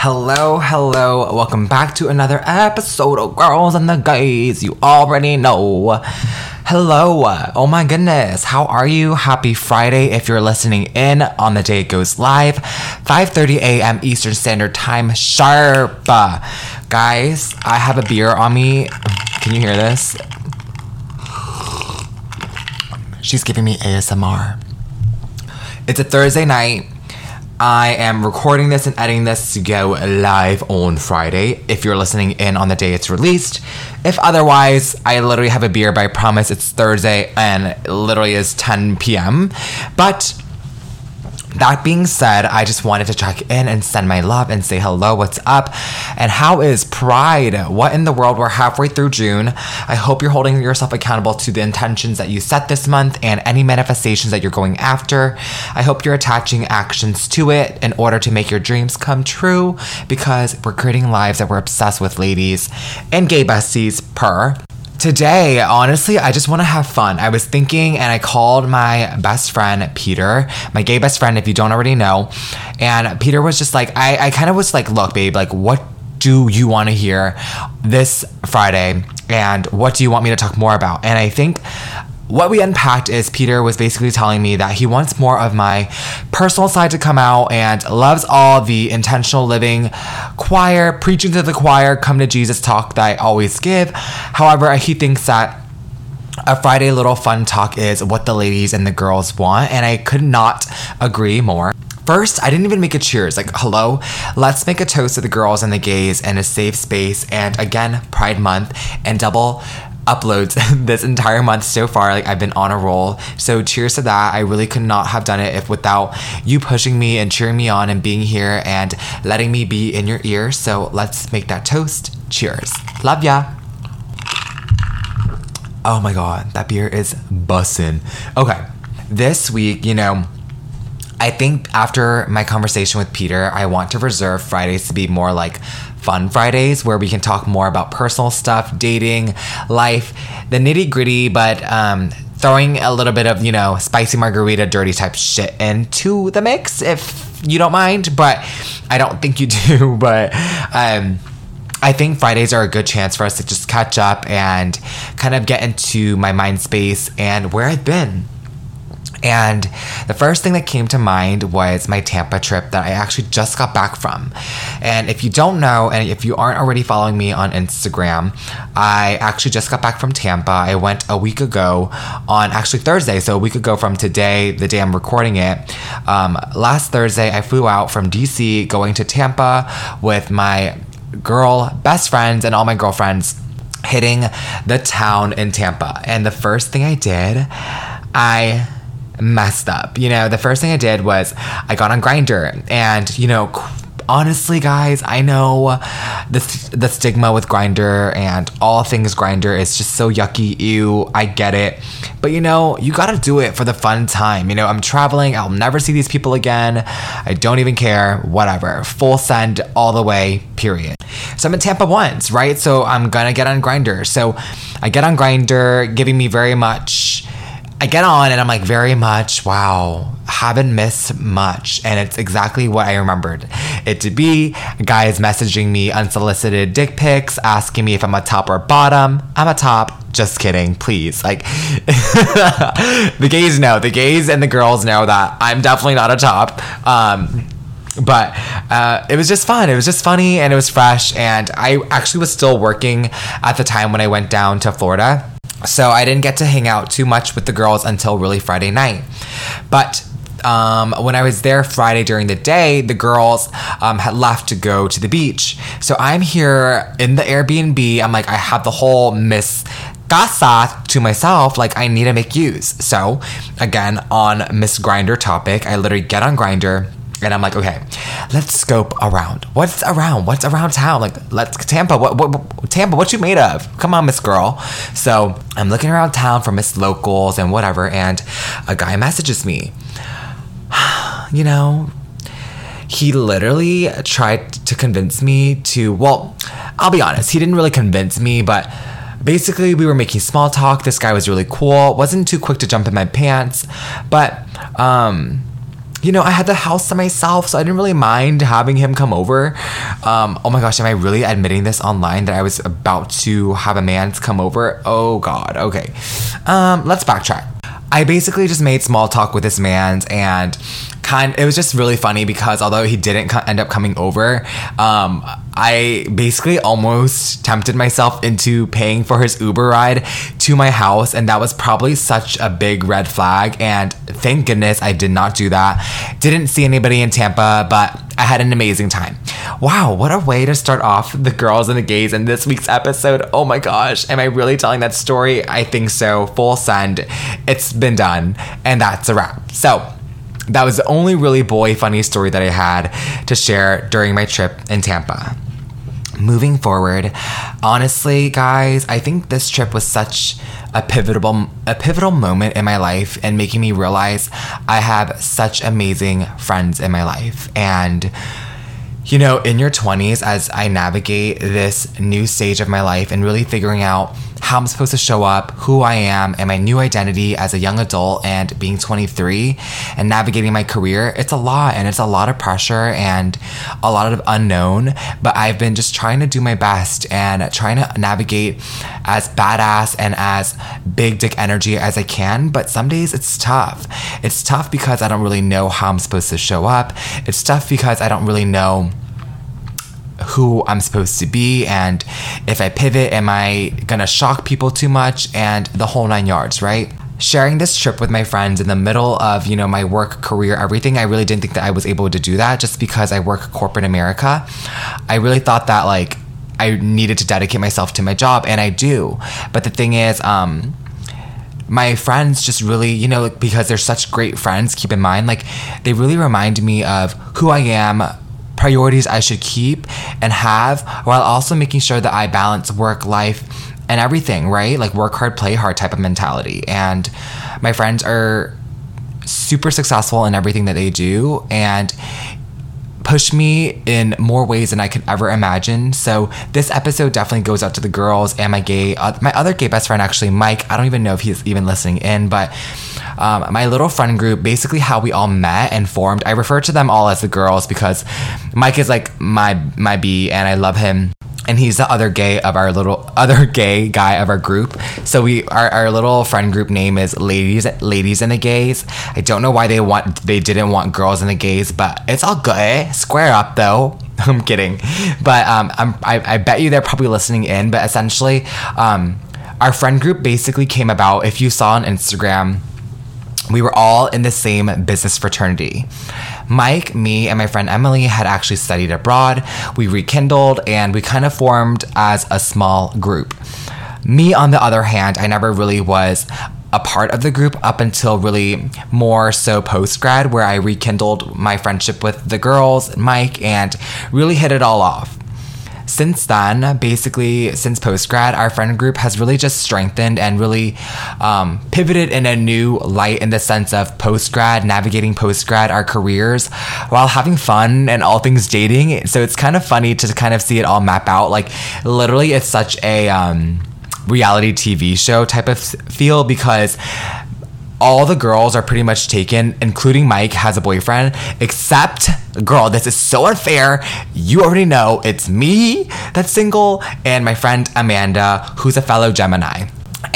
Hello, hello. Welcome back to another episode of Girls and the Guys. You already know. Hello. Oh my goodness. How are you? Happy Friday if you're listening in on the day it goes live. 5:30 a.m. Eastern Standard Time sharp. Guys, I have a beer on me. Can you hear this? She's giving me ASMR. It's a Thursday night. I am recording this and editing this to go live on Friday if you're listening in on the day it's released. If otherwise, I literally have a beer, but I promise it's Thursday and it literally is 10 p.m. But that being said, I just wanted to check in and send my love and say hello, what's up? And how is Pride? What in the world? We're halfway through June. I hope you're holding yourself accountable to the intentions that you set this month and any manifestations that you're going after. I hope you're attaching actions to it in order to make your dreams come true because we're creating lives that we're obsessed with, ladies and gay besties, per. Today, honestly, I just want to have fun. I was thinking and I called my best friend, Peter, my gay best friend, if you don't already know. And Peter was just like, I, I kind of was like, look, babe, like, what do you want to hear this Friday? And what do you want me to talk more about? And I think what we unpacked is Peter was basically telling me that he wants more of my personal side to come out and loves all the intentional living choir, preaching to the choir, come to Jesus talk that I always give. However, he thinks that a Friday little fun talk is what the ladies and the girls want, and I could not agree more. First, I didn't even make a cheers. Like, hello, let's make a toast to the girls and the gays in a safe space. And again, Pride Month and double uploads this entire month so far. Like I've been on a roll. So cheers to that. I really could not have done it if without you pushing me and cheering me on and being here and letting me be in your ear. So let's make that toast. Cheers. Love ya. Oh my god, that beer is bussin'. Okay. This week, you know, I think after my conversation with Peter, I want to reserve Fridays to be more like fun Fridays where we can talk more about personal stuff, dating, life, the nitty gritty, but um, throwing a little bit of, you know, spicy margarita, dirty type shit into the mix if you don't mind. But I don't think you do. But um, I think Fridays are a good chance for us to just catch up and kind of get into my mind space and where I've been. And the first thing that came to mind was my Tampa trip that I actually just got back from. And if you don't know, and if you aren't already following me on Instagram, I actually just got back from Tampa. I went a week ago on actually Thursday, so a week ago from today, the day I'm recording it. Um, last Thursday, I flew out from DC going to Tampa with my girl best friends and all my girlfriends hitting the town in Tampa. And the first thing I did, I messed up. You know, the first thing I did was I got on Grindr and you know, honestly, guys, I know the the stigma with Grindr and all things Grindr is just so yucky. Ew, I get it, but you know, you gotta do it for the fun time. You know, I'm traveling. I'll never see these people again. I don't even care. Whatever. Full send all the way. Period. So I'm in Tampa once, right? So I'm gonna get on Grindr. So I get on Grindr, giving me very much I get on and I'm like, very much, wow, haven't missed much. And it's exactly what I remembered it to be. Guys messaging me unsolicited dick pics, asking me if I'm a top or bottom. I'm a top. Just kidding, please. Like, the gays know, the gays and the girls know that I'm definitely not a top. Um, but uh, it was just fun. It was just funny and it was fresh. And I actually was still working at the time when I went down to Florida. So I didn't get to hang out too much with the girls until really Friday night. But um, when I was there Friday during the day, the girls um, had left to go to the beach. So I'm here in the Airbnb. I'm like, I have the whole Miss casa to myself. Like, I need to make use. So, again, on Miss Grindr topic, I literally get on Grindr. And I'm like, okay, let's scope around. What's around? What's around town? Like, let's Tampa. What, what, Tampa? What you made of? Come on, Miss Girl. So I'm looking around town for Miss Locals and whatever, and a guy messages me. you know, he literally tried to convince me to. Well, I'll be honest. He didn't really convince me, but basically we were making small talk. This guy was really cool. wasn't too quick to jump in my pants, but um you know, I had the house to myself, so I didn't really mind having him come over. Um, oh my gosh, am I really admitting this online that I was about to have a man come over? Oh God, okay. Um, let's backtrack. I basically just made small talk with this man and kind it was just really funny because although he didn't end up coming over um, i basically almost tempted myself into paying for his uber ride to my house and that was probably such a big red flag and thank goodness i did not do that. Didn't see anybody in tampa but I had an amazing time. Wow, what a way to start off the girls and the gays in this week's episode. Oh my gosh, am I really telling that story? I think so. Full send. It's been done, and that's a wrap. So, that was the only really boy funny story that I had to share during my trip in Tampa. Moving forward, honestly, guys, I think this trip was such a pivotal a pivotal moment in my life and making me realize I have such amazing friends in my life. And you know, in your 20s, as I navigate this new stage of my life and really figuring out how I'm supposed to show up, who I am, and my new identity as a young adult and being 23 and navigating my career, it's a lot and it's a lot of pressure and a lot of unknown. But I've been just trying to do my best and trying to navigate as badass and as big dick energy as I can. But some days it's tough. It's tough because I don't really know how I'm supposed to show up. It's tough because I don't really know who I'm supposed to be and if I pivot, am I gonna shock people too much and the whole nine yards, right? Sharing this trip with my friends in the middle of, you know, my work, career, everything, I really didn't think that I was able to do that just because I work corporate America. I really thought that like I needed to dedicate myself to my job and I do. But the thing is, um, my friends just really, you know, because they're such great friends, keep in mind, like, they really remind me of who I am, priorities I should keep and have while also making sure that I balance work, life, and everything, right? Like work hard, play hard type of mentality. And my friends are super successful in everything that they do and push me in more ways than I could ever imagine. So this episode definitely goes out to the girls and my gay, uh, my other gay best friend actually, Mike. I don't even know if he's even listening in, but um, my little friend group, basically how we all met and formed. I refer to them all as the girls because Mike is like my my B, and I love him and he's the other gay of our little other gay guy of our group. So we our, our little friend group name is ladies ladies and the gays. I don't know why they want they didn't want girls and the gays, but it's all good. Square up though. I'm kidding, but um, I'm, I, I bet you they're probably listening in. But essentially, um, our friend group basically came about. If you saw on Instagram we were all in the same business fraternity. Mike, me, and my friend Emily had actually studied abroad. We rekindled and we kind of formed as a small group. Me, on the other hand, I never really was a part of the group up until really more so post grad, where I rekindled my friendship with the girls, Mike, and really hit it all off since then, basically since post grad, our friend group has really just strengthened and really um, pivoted in a new light in the sense of post grad, navigating post grad, our careers while having fun and all things dating. So it's kind of funny to kind of see it all map out. Like literally, it's such a um, reality TV show type of feel because all the girls are pretty much taken, including Mike has a boyfriend, except, girl, this is so unfair. You already know it's me that's single and my friend Amanda, who's a fellow Gemini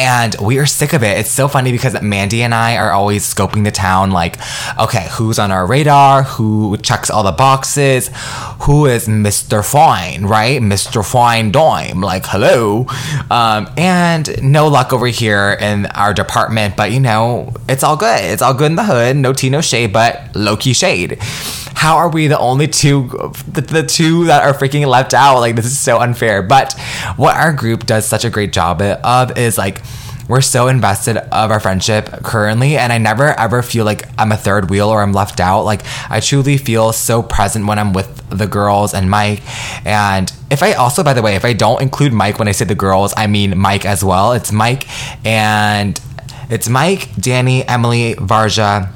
and we are sick of it. It's so funny because Mandy and I are always scoping the town like, okay, who's on our radar? Who checks all the boxes? Who is Mr. Fine, right? Mr. Fine Dime, like, hello. Um, and no luck over here in our department, but you know, it's all good. It's all good in the hood. No tea, no shade, but low key shade how are we the only two the, the, two that are freaking left out like this is so unfair but what our group does such a great job of is like we're so invested of our friendship currently and I never ever feel like I'm a third wheel or I'm left out. Like I truly feel so present when I'm with the girls and Mike. And if I also, by the way, if I don't include Mike when I say the girls, I mean Mike as well. It's Mike and it's Mike, Danny, Emily, Varja,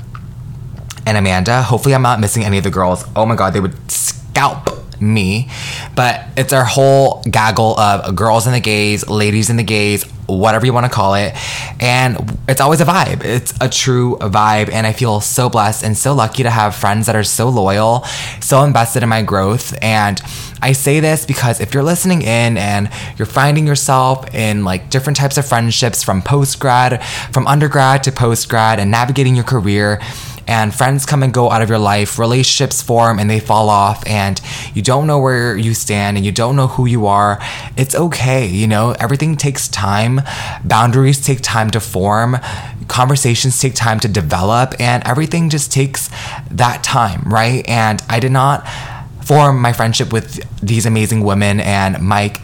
and Amanda. Hopefully, I'm not missing any of the girls. Oh my god, they would scalp me. But it's our whole gaggle of girls and the gays, ladies and the gays, whatever you want to call it. And it's always a vibe. It's a true vibe. And I feel so blessed and so lucky to have friends that are so loyal, so invested in my growth. And I say this because if you're listening in and you're finding yourself in like different types of friendships from post grad, from undergrad to post grad, and navigating your career, and friends come and go out of your life, relationships form and they fall off, and you don't know where you stand and you don't know who you are, it's okay. You know, everything takes time, boundaries take time to form, conversations take time to develop, and everything just takes that time, right? And I did not form my friendship with these amazing women and Mike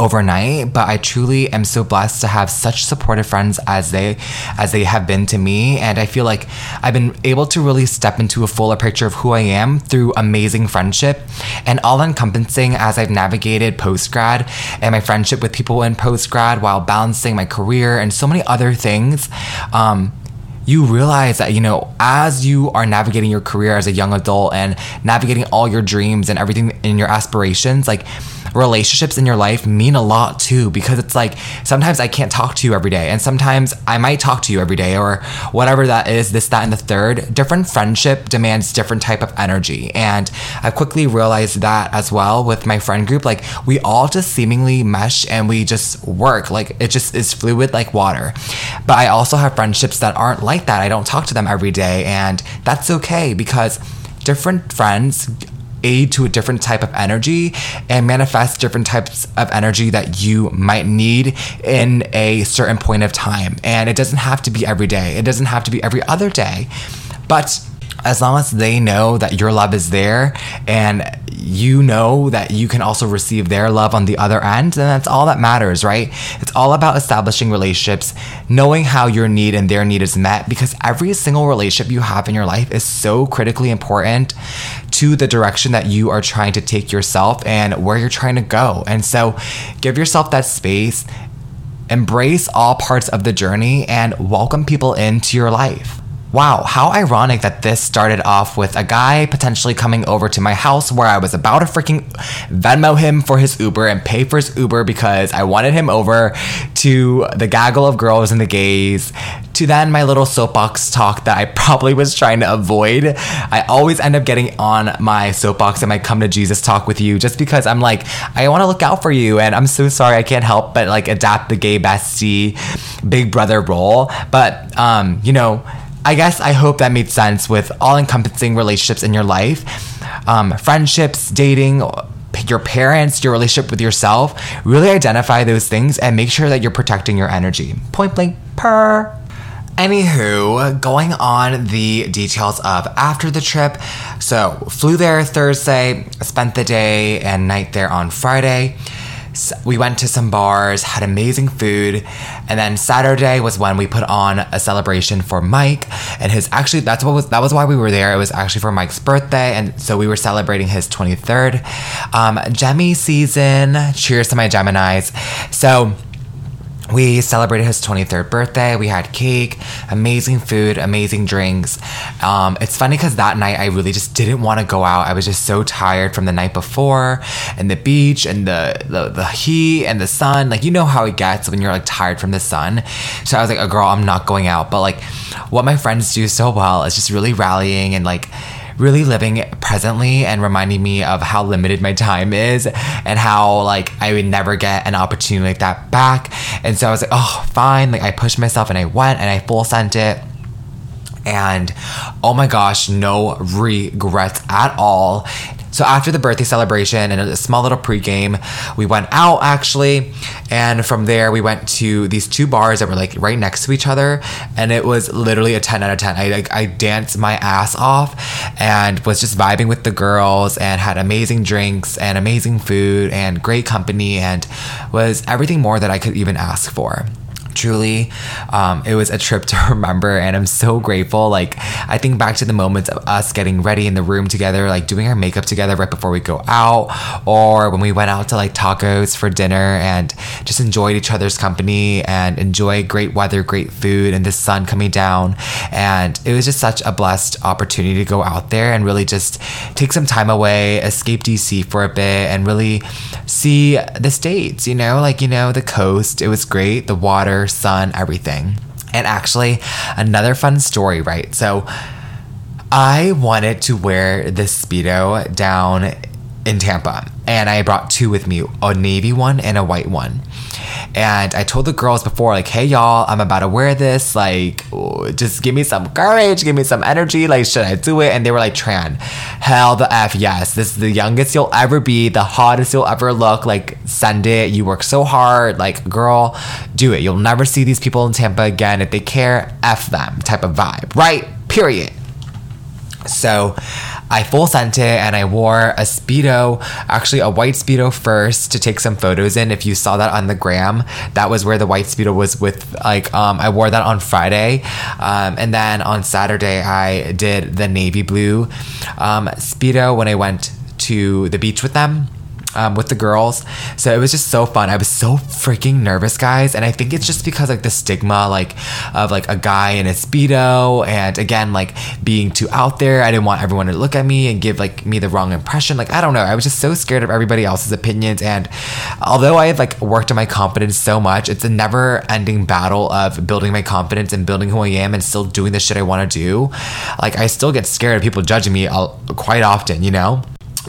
overnight but i truly am so blessed to have such supportive friends as they as they have been to me. And i feel like i've been able to really step into a fuller picture of who i am through amazing friendship and all encompassing as i've navigated post grad and my friendship with people in post grad while balancing my career and so many other things. Um, you realize that you know as you are navigating your career as a young adult and navigating all your dreams and everything in your aspirations like relationships in your life mean a lot too because it's like sometimes I can't talk to you every day and sometimes I might talk to you every day or whatever that is this that and the third. Different friendship demands different type of energy and I quickly realized that as well with my friend group. Like we all just seemingly mesh and we just work. Like it just is fluid like water. But I also have friendships that aren't like that. I don't talk to them every day and that's okay because different friends aid to a different type of energy and manifest different types of energy that you might need in a certain point of time. And it doesn't have to be every day, it doesn't have to be every other day. But as long as they know that your love is there and you know that you can also receive their love on the other end, then that's all that matters, right? It's all about establishing relationships, knowing how your need and their need is met, because every single relationship you have in your life is so critically important to the direction that you are trying to take yourself and where you're trying to go. And so give yourself that space, embrace all parts of the journey, and welcome people into your life. Wow, how ironic that this started off with a guy potentially coming over to my house where I was about to freaking Venmo him for his Uber and pay for his Uber because I wanted him over to the gaggle of girls and the gays. To then my little soapbox talk that I probably was trying to avoid. I always end up getting on my soapbox and my come to Jesus talk with you just because I'm like, I want to look out for you and I'm so sorry I can't help but like adapt the gay bestie, big brother role. But, um, you know, I guess I hope that made sense with all encompassing relationships in your life um, friendships, dating, your parents, your relationship with yourself. Really identify those things and make sure that you're protecting your energy. Point blank, per. Anywho, going on the details of after the trip. So, flew there Thursday, spent the day and night there on Friday we went to some bars, had amazing food, and then Saturday was when we put on a celebration for Mike and his actually that's what was that was why we were there. It was actually for Mike's birthday, and so we were celebrating his 23rd. Um, Gemmy season. Cheers to my Geminis. So we celebrated his 23rd birthday. We had cake, amazing food, amazing drinks. Um, it's funny because that night I really just didn't want to go out. I was just so tired from the night before and the beach and the, the, the heat and the sun. Like, you know how it gets when you're like tired from the sun. So I was like, oh, girl, I'm not going out. But like, what my friends do so well is just really rallying and like, really living presently and reminding me of how limited my time is and how like I would never get an opportunity like that back. And so I was like, oh, fine. Like I pushed myself and I went and I full sent it. And oh my gosh, no regrets at all. So after the birthday celebration and a small little pregame, we went out actually, and from there we went to these two bars that were like right next to each other, and it was literally a ten out of ten. I like I danced my ass off and was just vibing with the girls and had amazing drinks and amazing food and great company and was everything more that I could even ask for. Truly um, it was a trip to remember and i'm so grateful. Like i think back to the moments of us getting ready in the room together like doing our makeup together right before we go out or when we went out to like tacos for dinner and just enjoyed each other's company and enjoy great weather great food and the sun coming down. And it was just such a blessed opportunity to go out there and really just take some time away escape dc for a bit and really see the states you know? Like you know the coast it was great. The water sun, everything. And actually, another fun story, right? So, I wanted to wear this Speedo down in Tampa, and I brought two with me a navy one and a white one. And I told the girls before, like, hey, y'all, I'm about to wear this. Like, just give me some courage, give me some energy. Like, should I do it? And they were like, Tran, hell the F yes. This is the youngest you'll ever be, the hottest you'll ever look. Like, send it. You work so hard. Like, girl, do it. You'll never see these people in Tampa again. If they care, F them type of vibe, right? Period. So I full sent it and I wore a Speedo, actually a white Speedo first to take some photos in. If you saw that on the gram, that was where the white Speedo was with, like, um, I wore that on Friday. Um, and then on Saturday, I did the navy blue um, Speedo when I went to the beach with them um, with the girls. So it was just so fun. I was so freaking nervous, guys, and I think it's just because like the stigma, like of like a guy in a speedo, and again like being too out there. I didn't want everyone to look at me and give like me the wrong impression. Like I don't know. I was just so scared of everybody else's opinions, and although I have like worked on my confidence so much, it's a never-ending battle of building my confidence and building who I am and still doing the shit I want to do. Like I still get scared of people judging me quite often, you know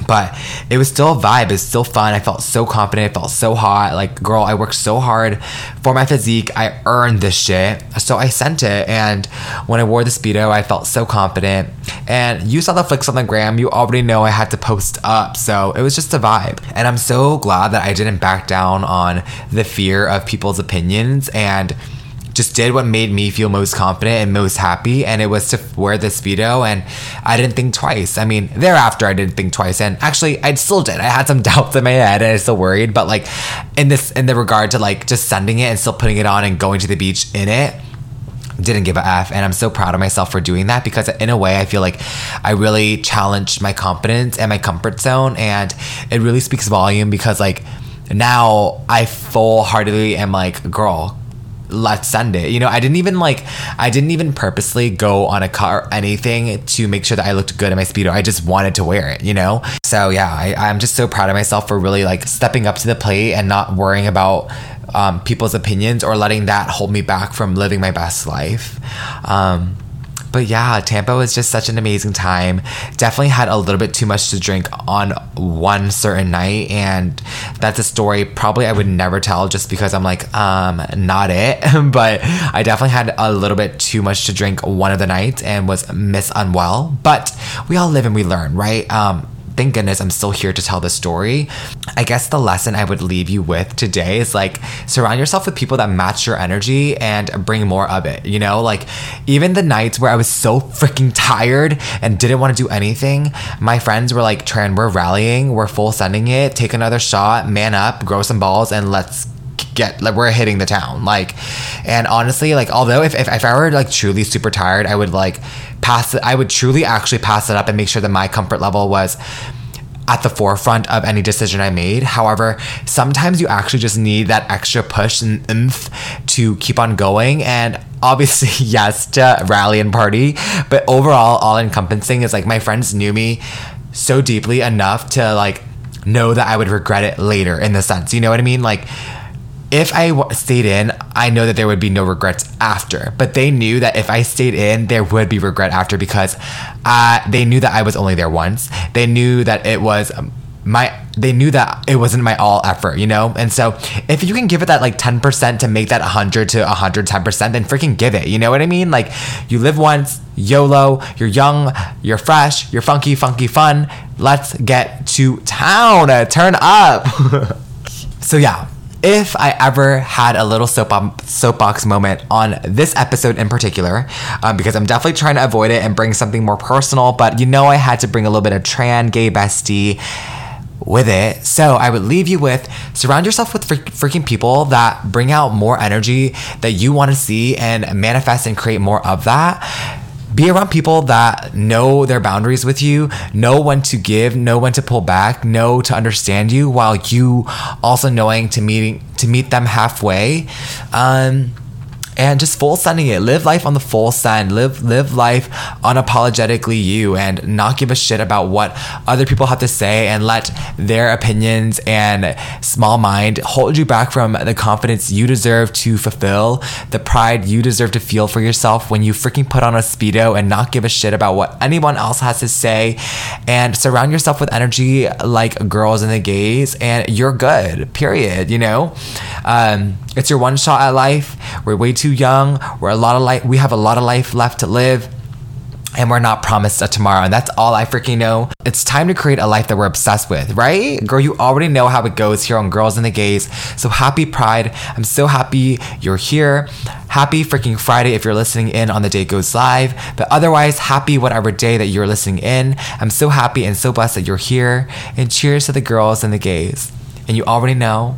but it was still a vibe. It's still fun. I felt so confident. I felt so hot. Like, girl, I worked so hard for my physique. I earned this shit. So I sent it. And when I wore the Speedo, I felt so confident. And you saw the flicks on the gram. You already know I had to post up. So it was just a vibe. And I'm so glad that I didn't back down on the fear of people's opinions. And just did what made me feel most confident and most happy, and it was to wear this Speedo. And I didn't think twice. I mean, thereafter, I didn't think twice, and actually, I still did. I had some doubts in my head, and I still worried. But like in this, in the regard to like just sending it and still putting it on and going to the beach in it, didn't give a F. And I'm so proud of myself for doing that because, in a way, I feel like I really challenged my confidence and my comfort zone. And it really speaks volume because, like, now I full heartedly am like, girl, let's send it. You know, I didn't even like, I didn't even purposely go on a car or anything to make sure that I looked good in my Speedo. I just wanted to wear it, you know? So yeah, I, I'm just so proud of myself for really like stepping up to the plate and not worrying about um, people's opinions or letting that hold me back from living my best life. Um, but yeah, Tampa was just such an amazing time. Definitely had a little bit too much to drink on one certain night, and that's a story probably I would never tell just because I'm like, um, not it. but I definitely had a little bit too much to drink one of the nights and was miss unwell. But we all live and we learn, right? Um, thank goodness I'm still here to tell the story. I guess the lesson I would leave you with today is like surround yourself with people that match your energy and bring more of it. You know, like even the nights where I was so freaking tired and didn't want to do anything, my friends were like, Tran, we're rallying, we're full sending it, take another shot, man up, grow some balls, and let's get like we're hitting the town like and honestly like although if, if, if i were like truly super tired i would like pass it i would truly actually pass it up and make sure that my comfort level was at the forefront of any decision I made. However, sometimes you actually just need that extra push and oomph to keep on going. And obviously, yes, to rally and party, but overall, all encompassing is like my friends knew me so deeply enough to like know that I would regret it later in the sense, you know what I mean? Like, if I w- stayed in, I know that there would be no regrets after. But they knew that if I stayed in, there would be regret after because uh, they knew that I was only there once. They knew that it was my they knew that it wasn't my all effort you know? And so if you can give it that like 10% to make that 100 to 110% then freaking give it you know what i mean? Like you live once yolo you're young you're fresh you're funky funky fun. Let's get to town turn up. So yeah if I ever had a little soapbox moment on this episode in particular, um, because I'm definitely trying to avoid it and bring something more personal, but you know I had to bring a little bit of Tran gay bestie with it. So I would leave you with surround yourself with freaking people that bring out more energy that you want to see and manifest and create more of that be around people that know their boundaries with you, know when to give, know when to pull back, know to understand you, while you also knowing to meeting to meet them halfway. Um, and just full sending it. Live life on the full send. Live live life unapologetically you and not give a shit about what other people have to say and let their opinions and small mind hold you back from the confidence you deserve to fulfill, the pride you deserve to feel for yourself when you freaking put on a speedo and not give a shit about what anyone else has to say and surround yourself with energy like girls and the gays and you're good. Period, you know? Um, it's your one shot at life. We're way too young. We're a lot of life. We have a lot of life left to live. And we're not promised a tomorrow. And that's all I freaking know. It's time to create a life that we're obsessed with, right? Girl, you already know how it goes here on Girls and the Gays. So happy Pride. I'm so happy you're here. Happy freaking Friday if you're listening in on the day goes live. But otherwise, happy whatever day that you're listening in. I'm so happy and so blessed that you're here. And cheers to the girls and the gays. And you already know